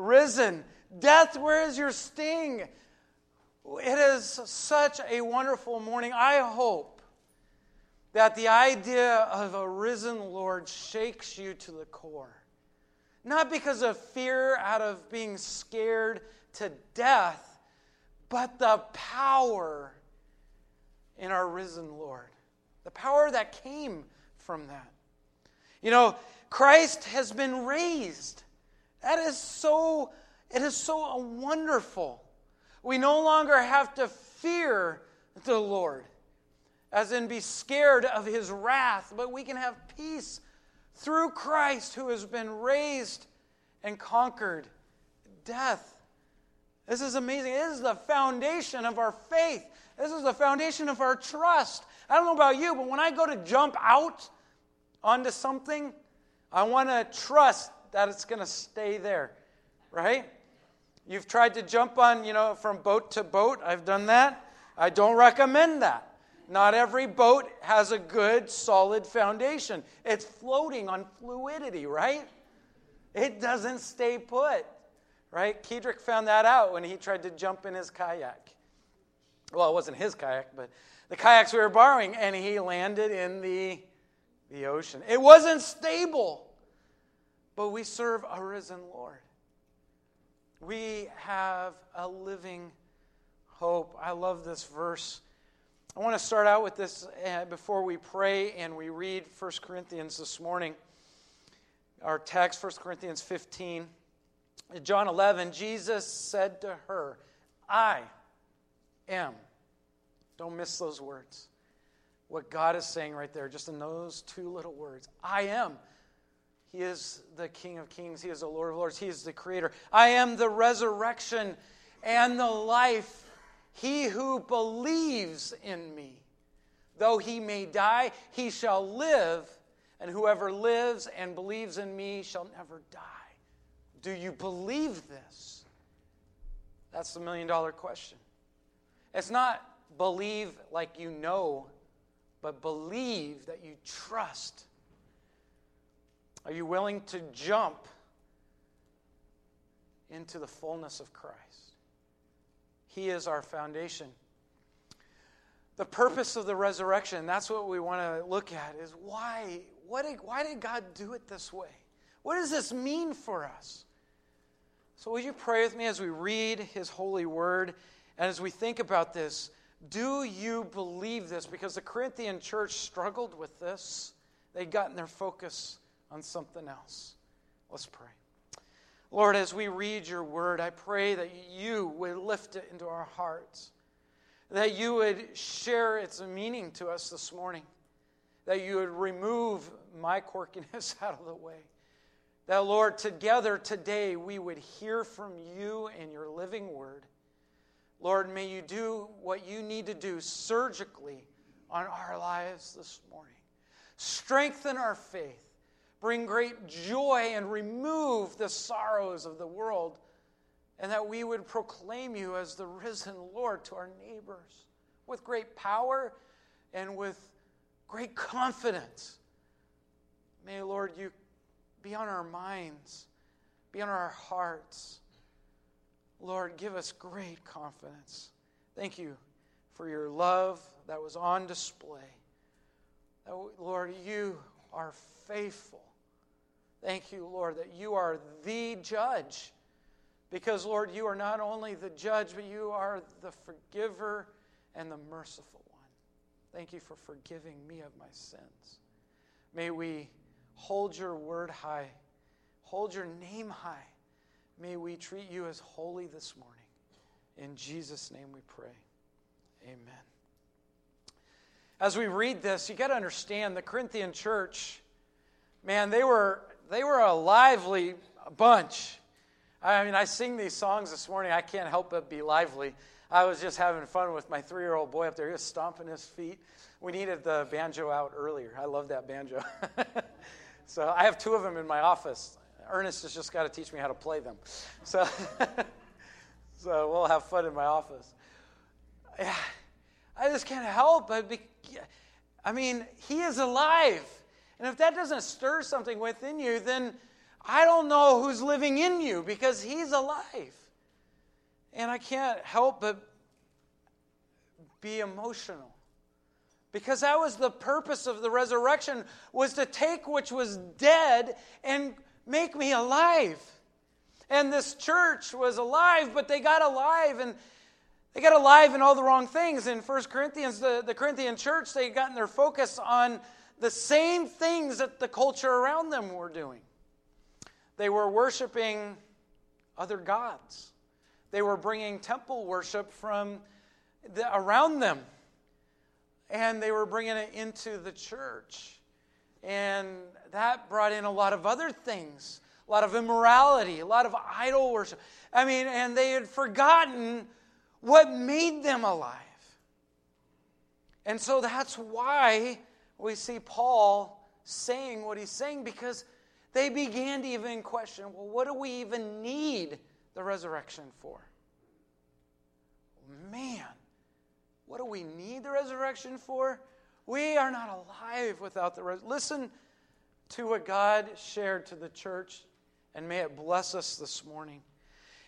risen. Death, where is your sting? It is such a wonderful morning. I hope that the idea of a risen Lord shakes you to the core. Not because of fear, out of being scared to death, but the power in our risen Lord. The power that came from that. You know, Christ has been raised. That is so, it is so wonderful. We no longer have to fear the Lord, as in be scared of his wrath, but we can have peace through Christ who has been raised and conquered death. This is amazing. This is the foundation of our faith. This is the foundation of our trust. I don't know about you, but when I go to jump out onto something, I want to trust that it's going to stay there, right? You've tried to jump on, you know, from boat to boat. I've done that. I don't recommend that. Not every boat has a good, solid foundation. It's floating on fluidity, right? It doesn't stay put, right? Kedrick found that out when he tried to jump in his kayak. Well, it wasn't his kayak, but the kayaks we were borrowing, and he landed in the, the ocean. It wasn't stable. But we serve a risen Lord. We have a living hope. I love this verse. I want to start out with this uh, before we pray and we read 1 Corinthians this morning. Our text, 1 Corinthians 15. John 11, Jesus said to her, I am. Don't miss those words. What God is saying right there, just in those two little words I am. He is the King of Kings. He is the Lord of Lords. He is the Creator. I am the resurrection and the life. He who believes in me, though he may die, he shall live. And whoever lives and believes in me shall never die. Do you believe this? That's the million dollar question. It's not believe like you know, but believe that you trust are you willing to jump into the fullness of Christ? He is our foundation. The purpose of the resurrection, that's what we want to look at, is why, what did, why did God do it this way? What does this mean for us? So, would you pray with me as we read His holy word and as we think about this? Do you believe this? Because the Corinthian church struggled with this. They'd gotten their focus on something else. Let's pray. Lord, as we read your word, I pray that you would lift it into our hearts, that you would share its meaning to us this morning, that you would remove my quirkiness out of the way. That, Lord, together today we would hear from you in your living word. Lord, may you do what you need to do surgically on our lives this morning. Strengthen our faith bring great joy and remove the sorrows of the world, and that we would proclaim you as the risen Lord to our neighbors with great power and with great confidence. May, Lord, you be on our minds, be on our hearts. Lord, give us great confidence. Thank you for your love that was on display. Lord, you are faithful. Thank you, Lord, that you are the judge. Because, Lord, you are not only the judge, but you are the forgiver and the merciful one. Thank you for forgiving me of my sins. May we hold your word high, hold your name high. May we treat you as holy this morning. In Jesus' name we pray. Amen. As we read this, you got to understand the Corinthian church, man, they were they were a lively bunch. I mean, I sing these songs this morning. I can't help but be lively. I was just having fun with my three year old boy up there. He was stomping his feet. We needed the banjo out earlier. I love that banjo. so I have two of them in my office. Ernest has just got to teach me how to play them. So, so we'll have fun in my office. Yeah, I just can't help but be, I mean, he is alive. And if that doesn't stir something within you, then I don't know who's living in you because he's alive. And I can't help but be emotional. Because that was the purpose of the resurrection was to take which was dead and make me alive. And this church was alive, but they got alive and they got alive in all the wrong things. In 1 Corinthians, the, the Corinthian church, they gotten their focus on the same things that the culture around them were doing. They were worshiping other gods. They were bringing temple worship from the, around them. And they were bringing it into the church. And that brought in a lot of other things a lot of immorality, a lot of idol worship. I mean, and they had forgotten what made them alive. And so that's why we see Paul saying what he's saying because they began to even question well, what do we even need the resurrection for? Man, what do we need the resurrection for? We are not alive without the resurrection. Listen to what God shared to the church, and may it bless us this morning.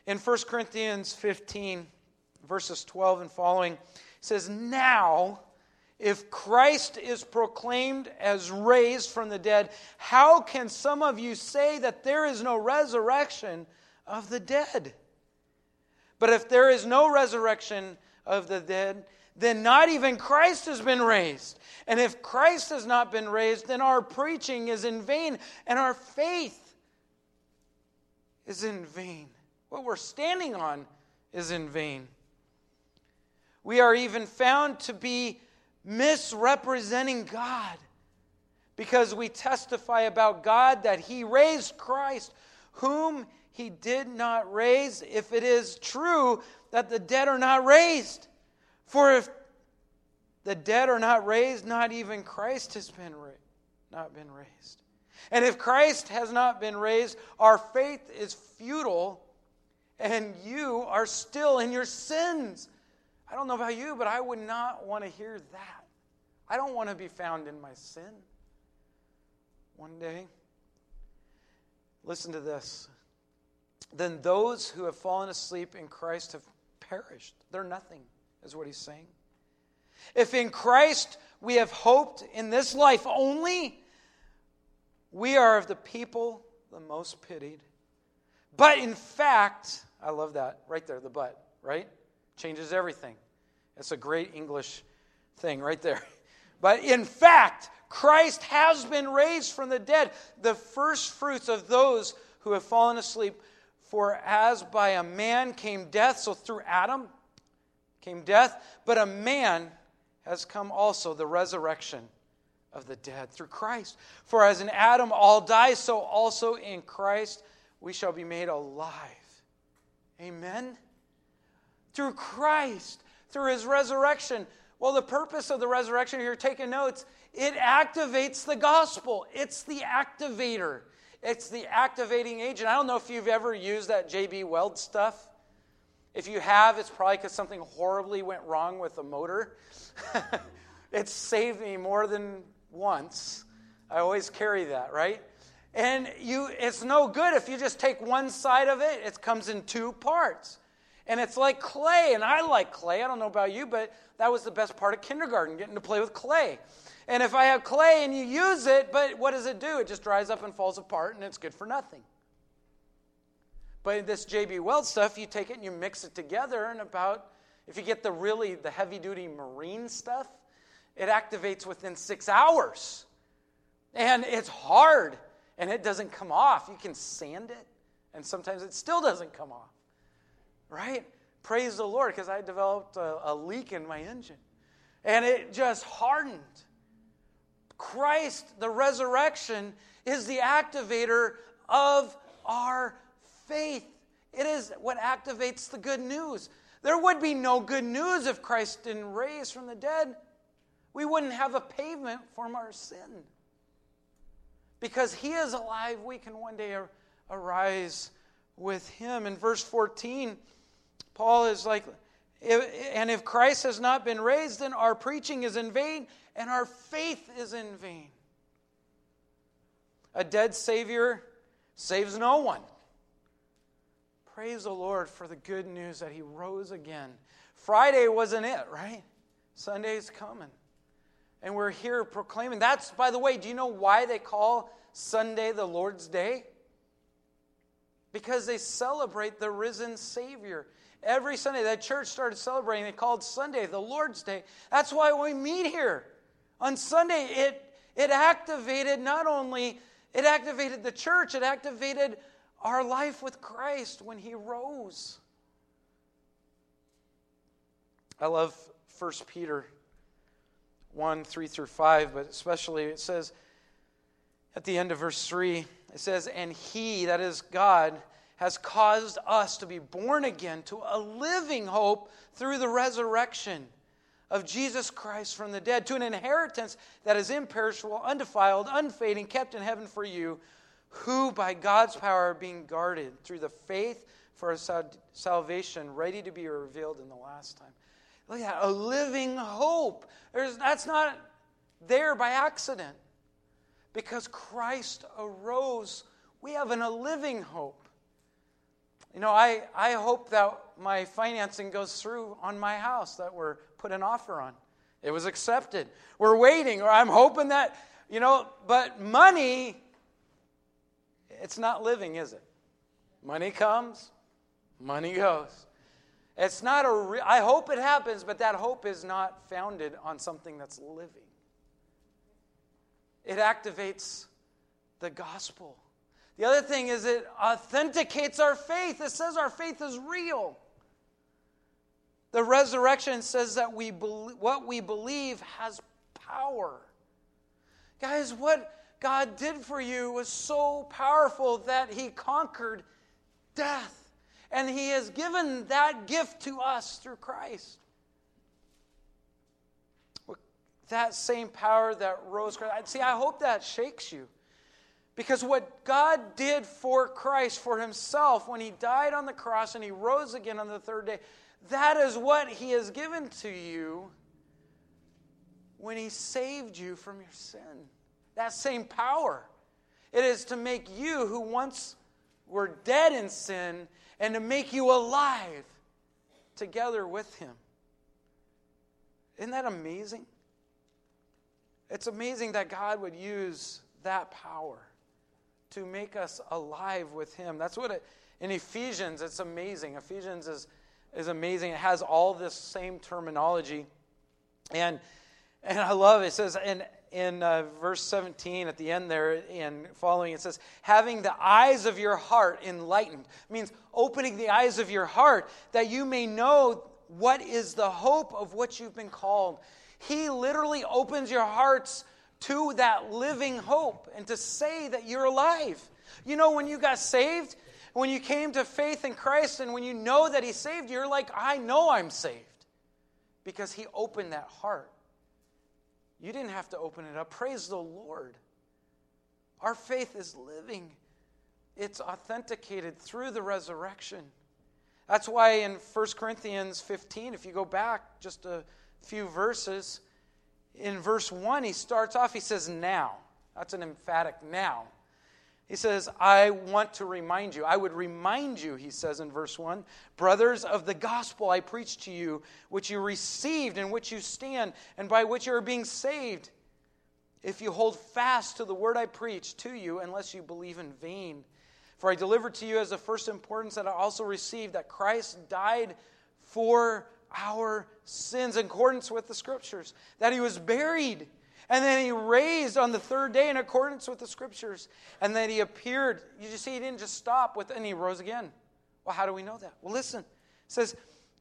In 1 Corinthians 15, verses 12 and following, it says, Now, if Christ is proclaimed as raised from the dead, how can some of you say that there is no resurrection of the dead? But if there is no resurrection of the dead, then not even Christ has been raised. And if Christ has not been raised, then our preaching is in vain and our faith is in vain. What we're standing on is in vain. We are even found to be misrepresenting God because we testify about God that He raised Christ, whom He did not raise, if it is true that the dead are not raised. For if the dead are not raised, not even Christ has been ra- not been raised. And if Christ has not been raised, our faith is futile, and you are still in your sins. I don't know about you, but I would not want to hear that. I don't want to be found in my sin. One day, listen to this. Then those who have fallen asleep in Christ have perished. They're nothing, is what he's saying. If in Christ we have hoped in this life only, we are of the people the most pitied. But in fact, I love that right there, the but, right? Changes everything. That's a great English thing right there. But in fact, Christ has been raised from the dead, the first fruits of those who have fallen asleep. For as by a man came death, so through Adam came death, but a man has come also the resurrection of the dead through Christ. For as in Adam all die, so also in Christ we shall be made alive. Amen? Through Christ, through his resurrection. Well, the purpose of the resurrection, here, taking notes, it activates the gospel. It's the activator, it's the activating agent. I don't know if you've ever used that JB Weld stuff. If you have, it's probably because something horribly went wrong with the motor. it's saved me more than once. I always carry that, right? And you it's no good if you just take one side of it, it comes in two parts. And it's like clay, and I like clay. I don't know about you, but that was the best part of kindergarten, getting to play with clay. And if I have clay and you use it, but what does it do? It just dries up and falls apart, and it's good for nothing. But this JB Weld stuff, you take it and you mix it together, and about, if you get the really, the heavy duty marine stuff, it activates within six hours. And it's hard, and it doesn't come off. You can sand it, and sometimes it still doesn't come off right? Praise the Lord, because I developed a, a leak in my engine. And it just hardened. Christ, the resurrection, is the activator of our faith. It is what activates the good news. There would be no good news if Christ didn't raise from the dead. We wouldn't have a pavement from our sin. Because he is alive, we can one day arise with him. In verse 14, Paul is like, and if Christ has not been raised, then our preaching is in vain and our faith is in vain. A dead Savior saves no one. Praise the Lord for the good news that he rose again. Friday wasn't it, right? Sunday's coming. And we're here proclaiming. That's, by the way, do you know why they call Sunday the Lord's Day? Because they celebrate the risen Savior. Every Sunday, that church started celebrating. They called Sunday the Lord's Day. That's why we meet here. On Sunday, it, it activated not only, it activated the church, it activated our life with Christ when He rose. I love 1 Peter 1 3 through 5, but especially it says at the end of verse 3, it says, And He, that is God, has caused us to be born again to a living hope through the resurrection of Jesus Christ from the dead, to an inheritance that is imperishable, undefiled, unfading, kept in heaven for you, who by God's power are being guarded through the faith for salvation, ready to be revealed in the last time. Look at that, a living hope. There's, that's not there by accident. Because Christ arose, we have an, a living hope. You know, I, I hope that my financing goes through on my house that we're put an offer on. It was accepted. We're waiting, or I'm hoping that, you know, but money, it's not living, is it? Money comes, money goes. It's not a re- I hope it happens, but that hope is not founded on something that's living. It activates the gospel. The other thing is it authenticates our faith. It says our faith is real. The resurrection says that we be- what we believe has power. Guys, what God did for you was so powerful that He conquered death. And He has given that gift to us through Christ. That same power that rose Christ. See, I hope that shakes you. Because what God did for Christ, for Himself, when He died on the cross and He rose again on the third day, that is what He has given to you when He saved you from your sin. That same power. It is to make you, who once were dead in sin, and to make you alive together with Him. Isn't that amazing? It's amazing that God would use that power to make us alive with Him. That's what it, in Ephesians, it's amazing. Ephesians is, is amazing. It has all this same terminology. And, and I love it. It says, and in uh, verse 17 at the end there and following, it says, having the eyes of your heart enlightened. Means opening the eyes of your heart that you may know what is the hope of what you've been called. He literally opens your hearts to that living hope and to say that you're alive. You know, when you got saved, when you came to faith in Christ, and when you know that He saved you, you're like, I know I'm saved because He opened that heart. You didn't have to open it up. Praise the Lord. Our faith is living, it's authenticated through the resurrection. That's why in 1 Corinthians 15, if you go back just a few verses, in verse 1, he starts off, he says, Now. That's an emphatic now. He says, I want to remind you. I would remind you, he says in verse 1, brothers of the gospel I preached to you, which you received, in which you stand, and by which you are being saved, if you hold fast to the word I preached to you, unless you believe in vain. For I delivered to you as of first importance that I also received that Christ died for our sins in accordance with the scriptures, that he was buried and then he raised on the third day in accordance with the scriptures. And then he appeared. You just see, he didn't just stop with, and he rose again. Well, how do we know that? Well, listen. It says,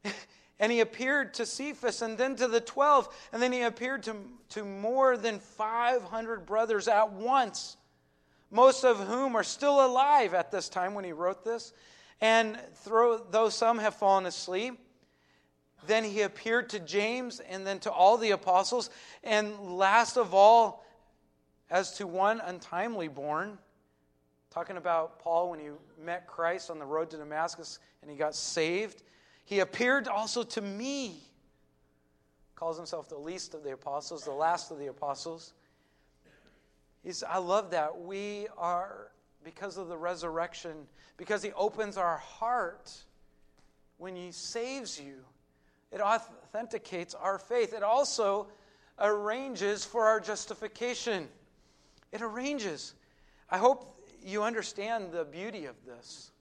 and he appeared to Cephas and then to the 12, and then he appeared to, to more than 500 brothers at once, most of whom are still alive at this time when he wrote this. And though some have fallen asleep, then he appeared to James and then to all the apostles. And last of all, as to one untimely born, talking about Paul when he met Christ on the road to Damascus and he got saved, he appeared also to me. Calls himself the least of the apostles, the last of the apostles. He's, I love that. We are because of the resurrection, because He opens our heart when He saves you. It authenticates our faith. It also arranges for our justification. It arranges. I hope you understand the beauty of this.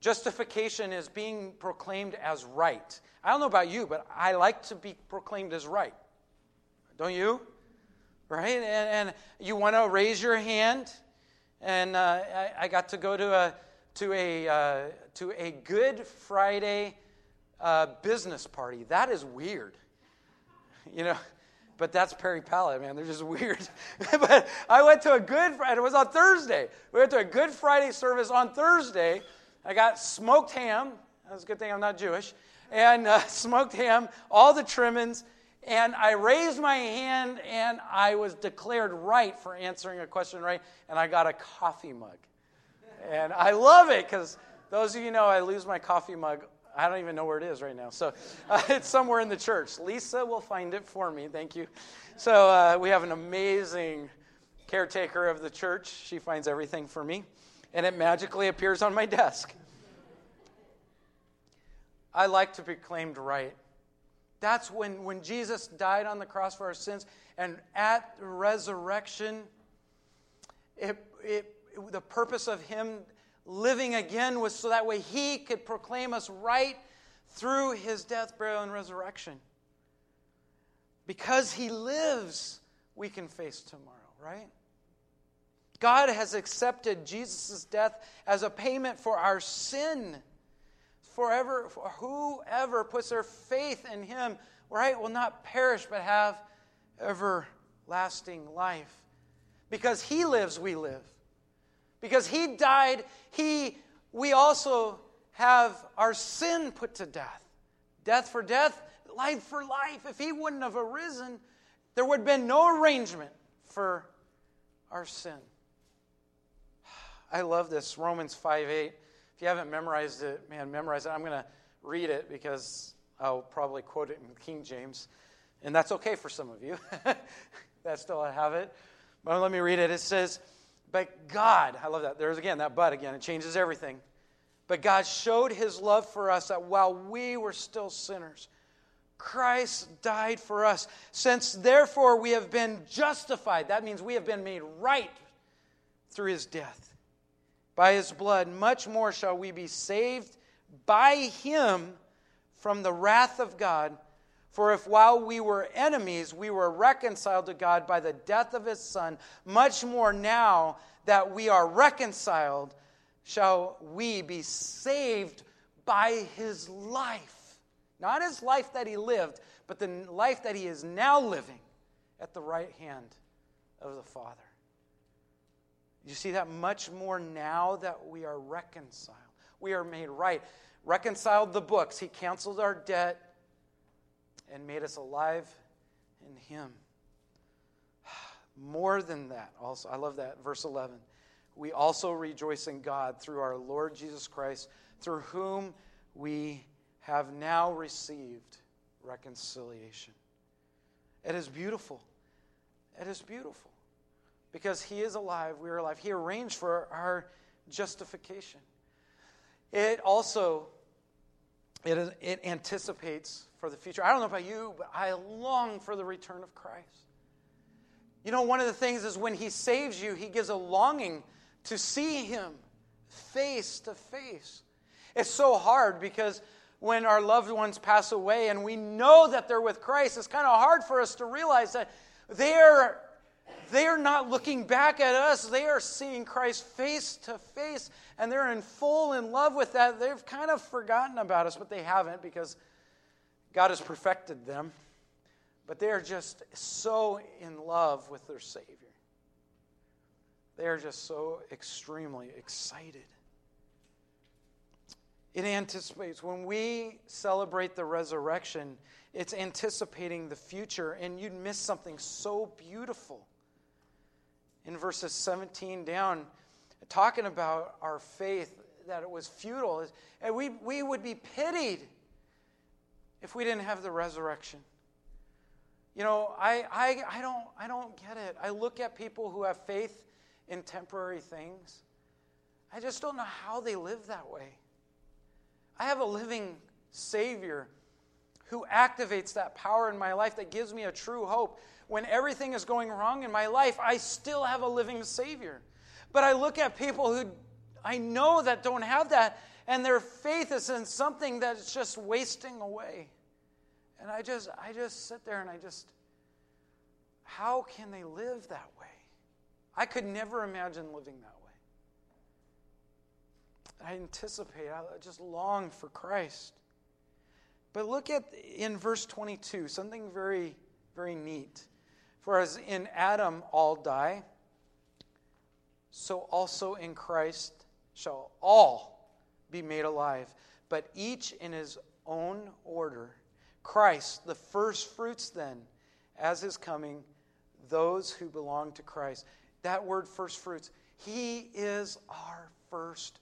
Justification is being proclaimed as right. I don't know about you, but I like to be proclaimed as right. Don't you? Right? And, and you want to raise your hand. And uh, I, I, got to go to a, to a, uh, to a Good Friday uh, business party. That is weird. You know, but that's Perry Pallett, man. They're just weird. but I went to a Good Friday. It was on Thursday. We went to a Good Friday service on Thursday. I got smoked ham. That's a good thing I'm not Jewish. And uh, smoked ham, all the trimmings. And I raised my hand and I was declared right for answering a question right. And I got a coffee mug. And I love it because those of you know I lose my coffee mug I don't even know where it is right now. So uh, it's somewhere in the church. Lisa will find it for me. Thank you. So uh, we have an amazing caretaker of the church. She finds everything for me, and it magically appears on my desk. I like to be claimed right. That's when, when Jesus died on the cross for our sins, and at resurrection, it, it, the purpose of Him living again was so that way he could proclaim us right through his death, burial, and resurrection. Because he lives, we can face tomorrow, right? God has accepted Jesus' death as a payment for our sin. Forever, for whoever puts their faith in him, right, will not perish but have everlasting life. Because he lives, we live. Because he died, he we also have our sin put to death. Death for death, life for life. If he wouldn't have arisen, there would have been no arrangement for our sin. I love this Romans 5 8. If you haven't memorized it, man, memorize it. I'm going to read it because I'll probably quote it in King James. And that's okay for some of you that still have it. But let me read it. It says, but God, I love that. There's again that but again, it changes everything. But God showed his love for us that while we were still sinners, Christ died for us. Since therefore we have been justified, that means we have been made right through his death. By his blood, much more shall we be saved by him from the wrath of God. For if while we were enemies, we were reconciled to God by the death of his Son, much more now that we are reconciled, shall we be saved by his life. Not his life that he lived, but the life that he is now living at the right hand of the Father. You see that much more now that we are reconciled. We are made right. Reconciled the books. He canceled our debt and made us alive in Him. More than that, also, I love that, verse 11. We also rejoice in God through our Lord Jesus Christ, through whom we have now received reconciliation. It is beautiful. It is beautiful. Because He is alive, we are alive. He arranged for our justification. It also it, is, it anticipates for the future. I don't know about you, but I long for the return of Christ. You know, one of the things is when He saves you, He gives a longing to see Him face to face. It's so hard because when our loved ones pass away and we know that they're with Christ, it's kind of hard for us to realize that they're they're not looking back at us. They are seeing Christ face to face, and they're in full in love with that. They've kind of forgotten about us, but they haven't because God has perfected them, but they are just so in love with their Savior. They are just so extremely excited. It anticipates, when we celebrate the resurrection, it's anticipating the future, and you'd miss something so beautiful. In verses 17 down, talking about our faith, that it was futile, and we, we would be pitied if we didn't have the resurrection. You know, I, I, I, don't, I don't get it. I look at people who have faith in temporary things, I just don't know how they live that way. I have a living Savior who activates that power in my life that gives me a true hope. When everything is going wrong in my life, I still have a living Savior. But I look at people who I know that don't have that, and their faith is in something that's just wasting away. And I just, I just sit there and I just, how can they live that way? I could never imagine living that way. I anticipate, I just long for Christ. But look at in verse 22, something very, very neat. For as in Adam all die, so also in Christ shall all be made alive, but each in his own order. Christ, the first fruits, then, as his coming, those who belong to Christ. That word first fruits, he is our first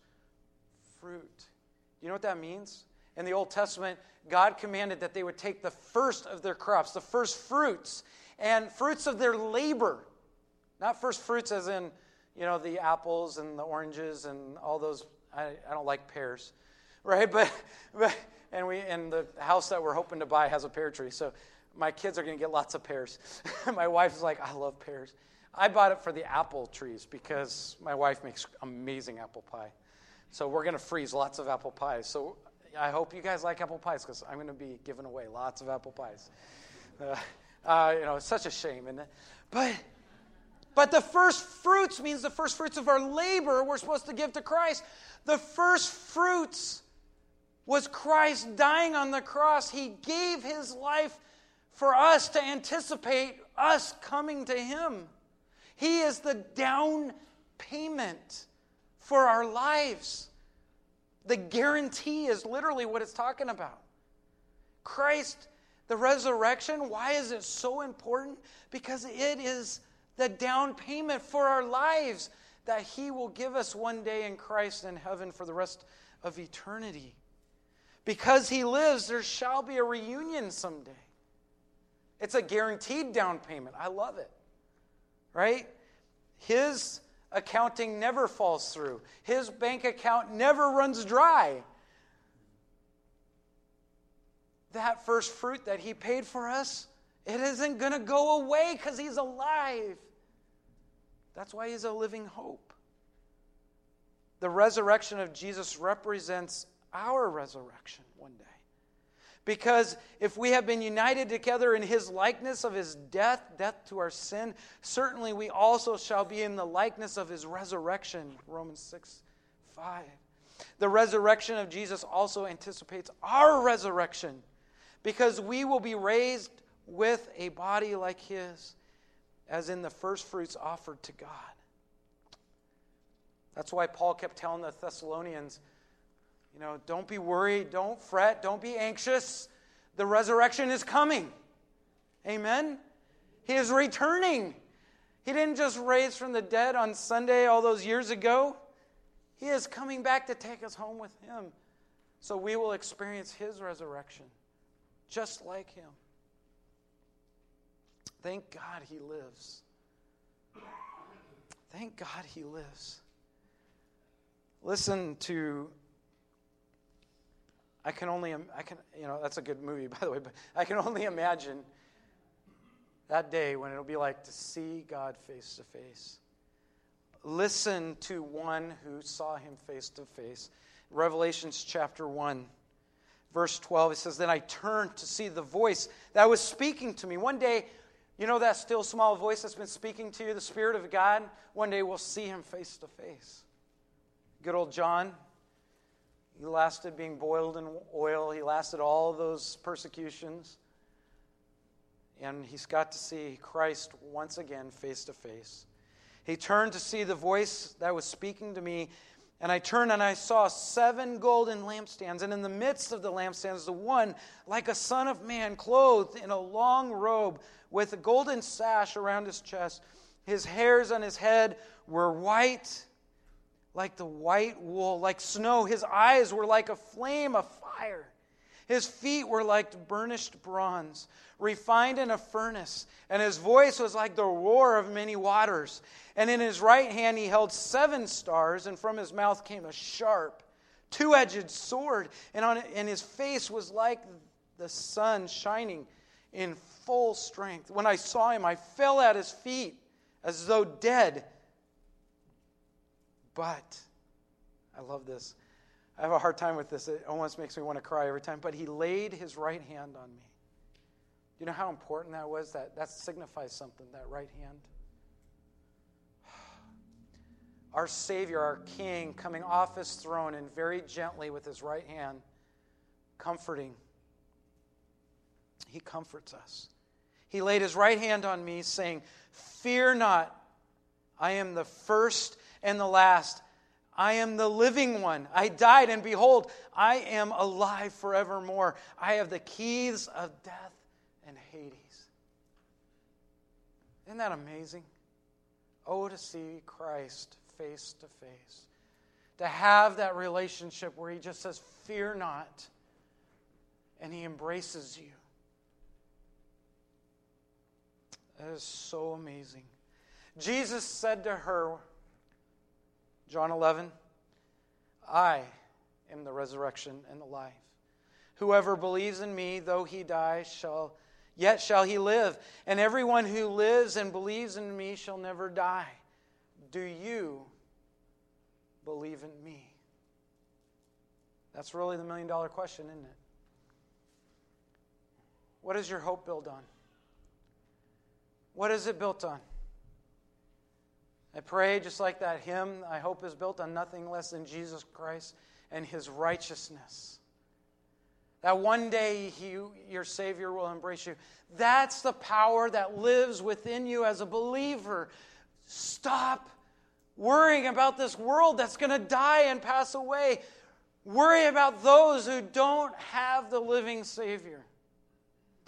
fruit. Do you know what that means? In the Old Testament, God commanded that they would take the first of their crops, the first fruits, and fruits of their labor. Not first fruits as in, you know, the apples and the oranges and all those. I, I don't like pears, right? But, but and we and the house that we're hoping to buy has a pear tree, so my kids are going to get lots of pears. my wife's like, I love pears. I bought it for the apple trees because my wife makes amazing apple pie. So we're going to freeze lots of apple pies. So I hope you guys like apple pies because I'm going to be giving away lots of apple pies. Uh, uh, you know, it's such a shame, it? But, but the first fruits means the first fruits of our labor we're supposed to give to Christ. The first fruits was Christ dying on the cross. He gave his life for us to anticipate us coming to him. He is the down payment for our lives. The guarantee is literally what it's talking about. Christ, the resurrection, why is it so important? Because it is the down payment for our lives that He will give us one day in Christ in heaven for the rest of eternity. Because He lives, there shall be a reunion someday. It's a guaranteed down payment. I love it. Right? His accounting never falls through, his bank account never runs dry. That first fruit that he paid for us, it isn't going to go away because he's alive. That's why he's a living hope. The resurrection of Jesus represents our resurrection one day. Because if we have been united together in his likeness of his death, death to our sin, certainly we also shall be in the likeness of his resurrection. Romans 6 5. The resurrection of Jesus also anticipates our resurrection because we will be raised with a body like his, as in the first fruits offered to God. That's why Paul kept telling the Thessalonians you know, don't be worried, don't fret, don't be anxious. The resurrection is coming. Amen? He is returning. He didn't just raise from the dead on Sunday all those years ago. He is coming back to take us home with Him. So we will experience His resurrection just like Him. Thank God He lives. Thank God He lives. Listen to I can only, I can, you know, that's a good movie, by the way, but I can only imagine that day when it'll be like to see God face to face. Listen to one who saw him face to face. Revelations chapter 1, verse 12, it says, Then I turned to see the voice that was speaking to me. One day, you know that still small voice that's been speaking to you, the Spirit of God? One day we'll see him face to face. Good old John, he lasted being boiled in oil. He lasted all those persecutions. And he's got to see Christ once again face to face. He turned to see the voice that was speaking to me. And I turned and I saw seven golden lampstands. And in the midst of the lampstands, the one like a son of man, clothed in a long robe with a golden sash around his chest. His hairs on his head were white like the white wool, like snow. His eyes were like a flame of fire. His feet were like burnished bronze, refined in a furnace, and his voice was like the roar of many waters. And in his right hand he held seven stars, and from his mouth came a sharp, two edged sword, and, on, and his face was like the sun shining in full strength. When I saw him, I fell at his feet as though dead. But, I love this. I have a hard time with this. It almost makes me want to cry every time. But he laid his right hand on me. You know how important that was? That, that signifies something, that right hand. Our Savior, our King, coming off his throne and very gently with his right hand, comforting. He comforts us. He laid his right hand on me, saying, Fear not, I am the first and the last. I am the living one. I died, and behold, I am alive forevermore. I have the keys of death and Hades. Isn't that amazing? Oh, to see Christ face to face. To have that relationship where he just says, Fear not, and he embraces you. That is so amazing. Jesus said to her, John 11, I am the resurrection and the life. Whoever believes in me, though he die, shall yet shall he live. And everyone who lives and believes in me shall never die. Do you believe in me? That's really the million dollar question, isn't it? What is your hope built on? What is it built on? I pray, just like that hymn, I hope is built on nothing less than Jesus Christ and his righteousness. That one day he, your Savior will embrace you. That's the power that lives within you as a believer. Stop worrying about this world that's going to die and pass away. Worry about those who don't have the living Savior.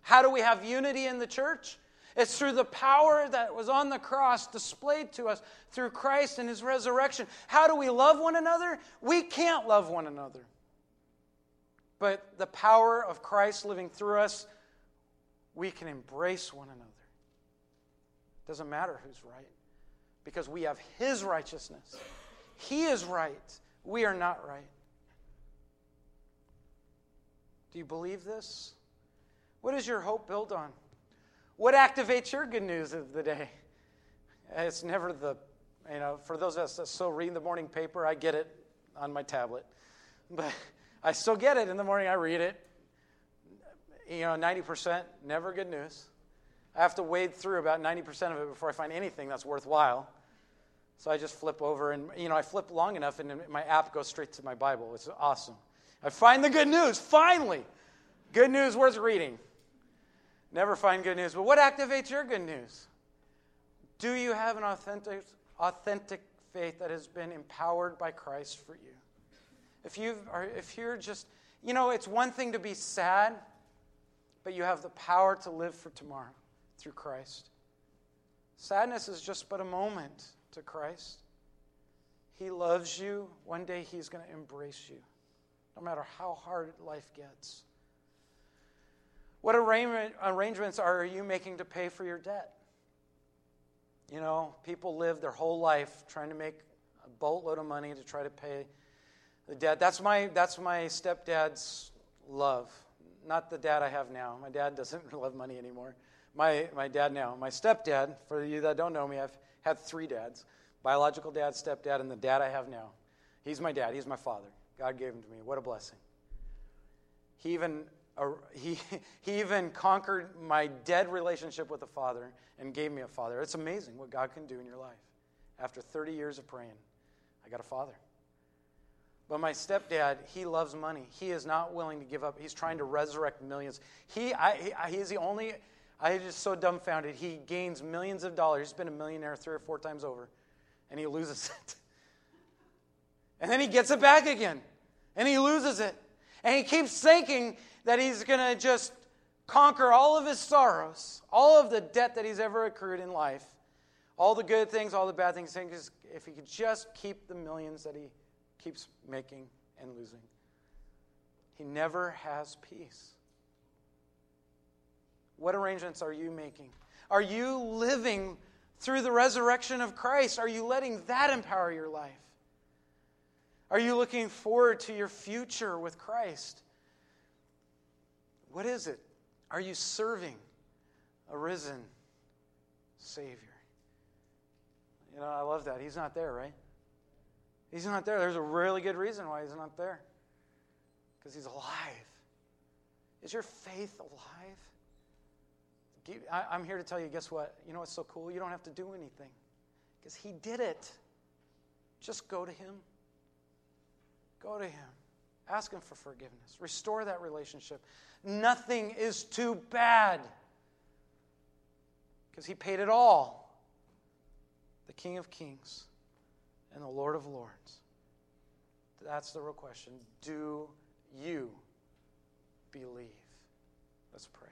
How do we have unity in the church? It's through the power that was on the cross displayed to us through Christ and his resurrection. How do we love one another? We can't love one another. But the power of Christ living through us, we can embrace one another. Doesn't matter who's right, because we have his righteousness. He is right, we are not right. Do you believe this? What is your hope built on? What activates your good news of the day? It's never the, you know, for those of us that still read the morning paper, I get it on my tablet. But I still get it in the morning, I read it. You know, 90%, never good news. I have to wade through about 90% of it before I find anything that's worthwhile. So I just flip over, and, you know, I flip long enough, and my app goes straight to my Bible. It's awesome. I find the good news, finally. Good news worth reading. Never find good news. But what activates your good news? Do you have an authentic, authentic faith that has been empowered by Christ for you? If, you are, if you're just, you know, it's one thing to be sad, but you have the power to live for tomorrow through Christ. Sadness is just but a moment to Christ. He loves you. One day He's going to embrace you, no matter how hard life gets. What arrangements are you making to pay for your debt? You know, people live their whole life trying to make a boatload of money to try to pay the debt. That's my, that's my stepdad's love, not the dad I have now. My dad doesn't love money anymore. My, my dad now. My stepdad, for you that don't know me, I've had three dads biological dad, stepdad, and the dad I have now. He's my dad, he's my father. God gave him to me. What a blessing. He even he, he even conquered my dead relationship with the Father and gave me a Father. It's amazing what God can do in your life. After 30 years of praying, I got a Father. But my stepdad, he loves money. He is not willing to give up. He's trying to resurrect millions. He, I, he, he's the only, I just so dumbfounded. He gains millions of dollars. He's been a millionaire three or four times over, and he loses it. And then he gets it back again, and he loses it. And he keeps thinking that he's going to just conquer all of his sorrows, all of the debt that he's ever accrued in life, all the good things, all the bad things, if he could just keep the millions that he keeps making and losing. he never has peace. What arrangements are you making? Are you living through the resurrection of Christ? Are you letting that empower your life? Are you looking forward to your future with Christ? What is it? Are you serving a risen Savior? You know, I love that. He's not there, right? He's not there. There's a really good reason why he's not there because he's alive. Is your faith alive? I'm here to tell you, guess what? You know what's so cool? You don't have to do anything because he did it. Just go to him. Go to him. Ask him for forgiveness. Restore that relationship. Nothing is too bad because he paid it all. The King of Kings and the Lord of Lords. That's the real question. Do you believe? Let's pray.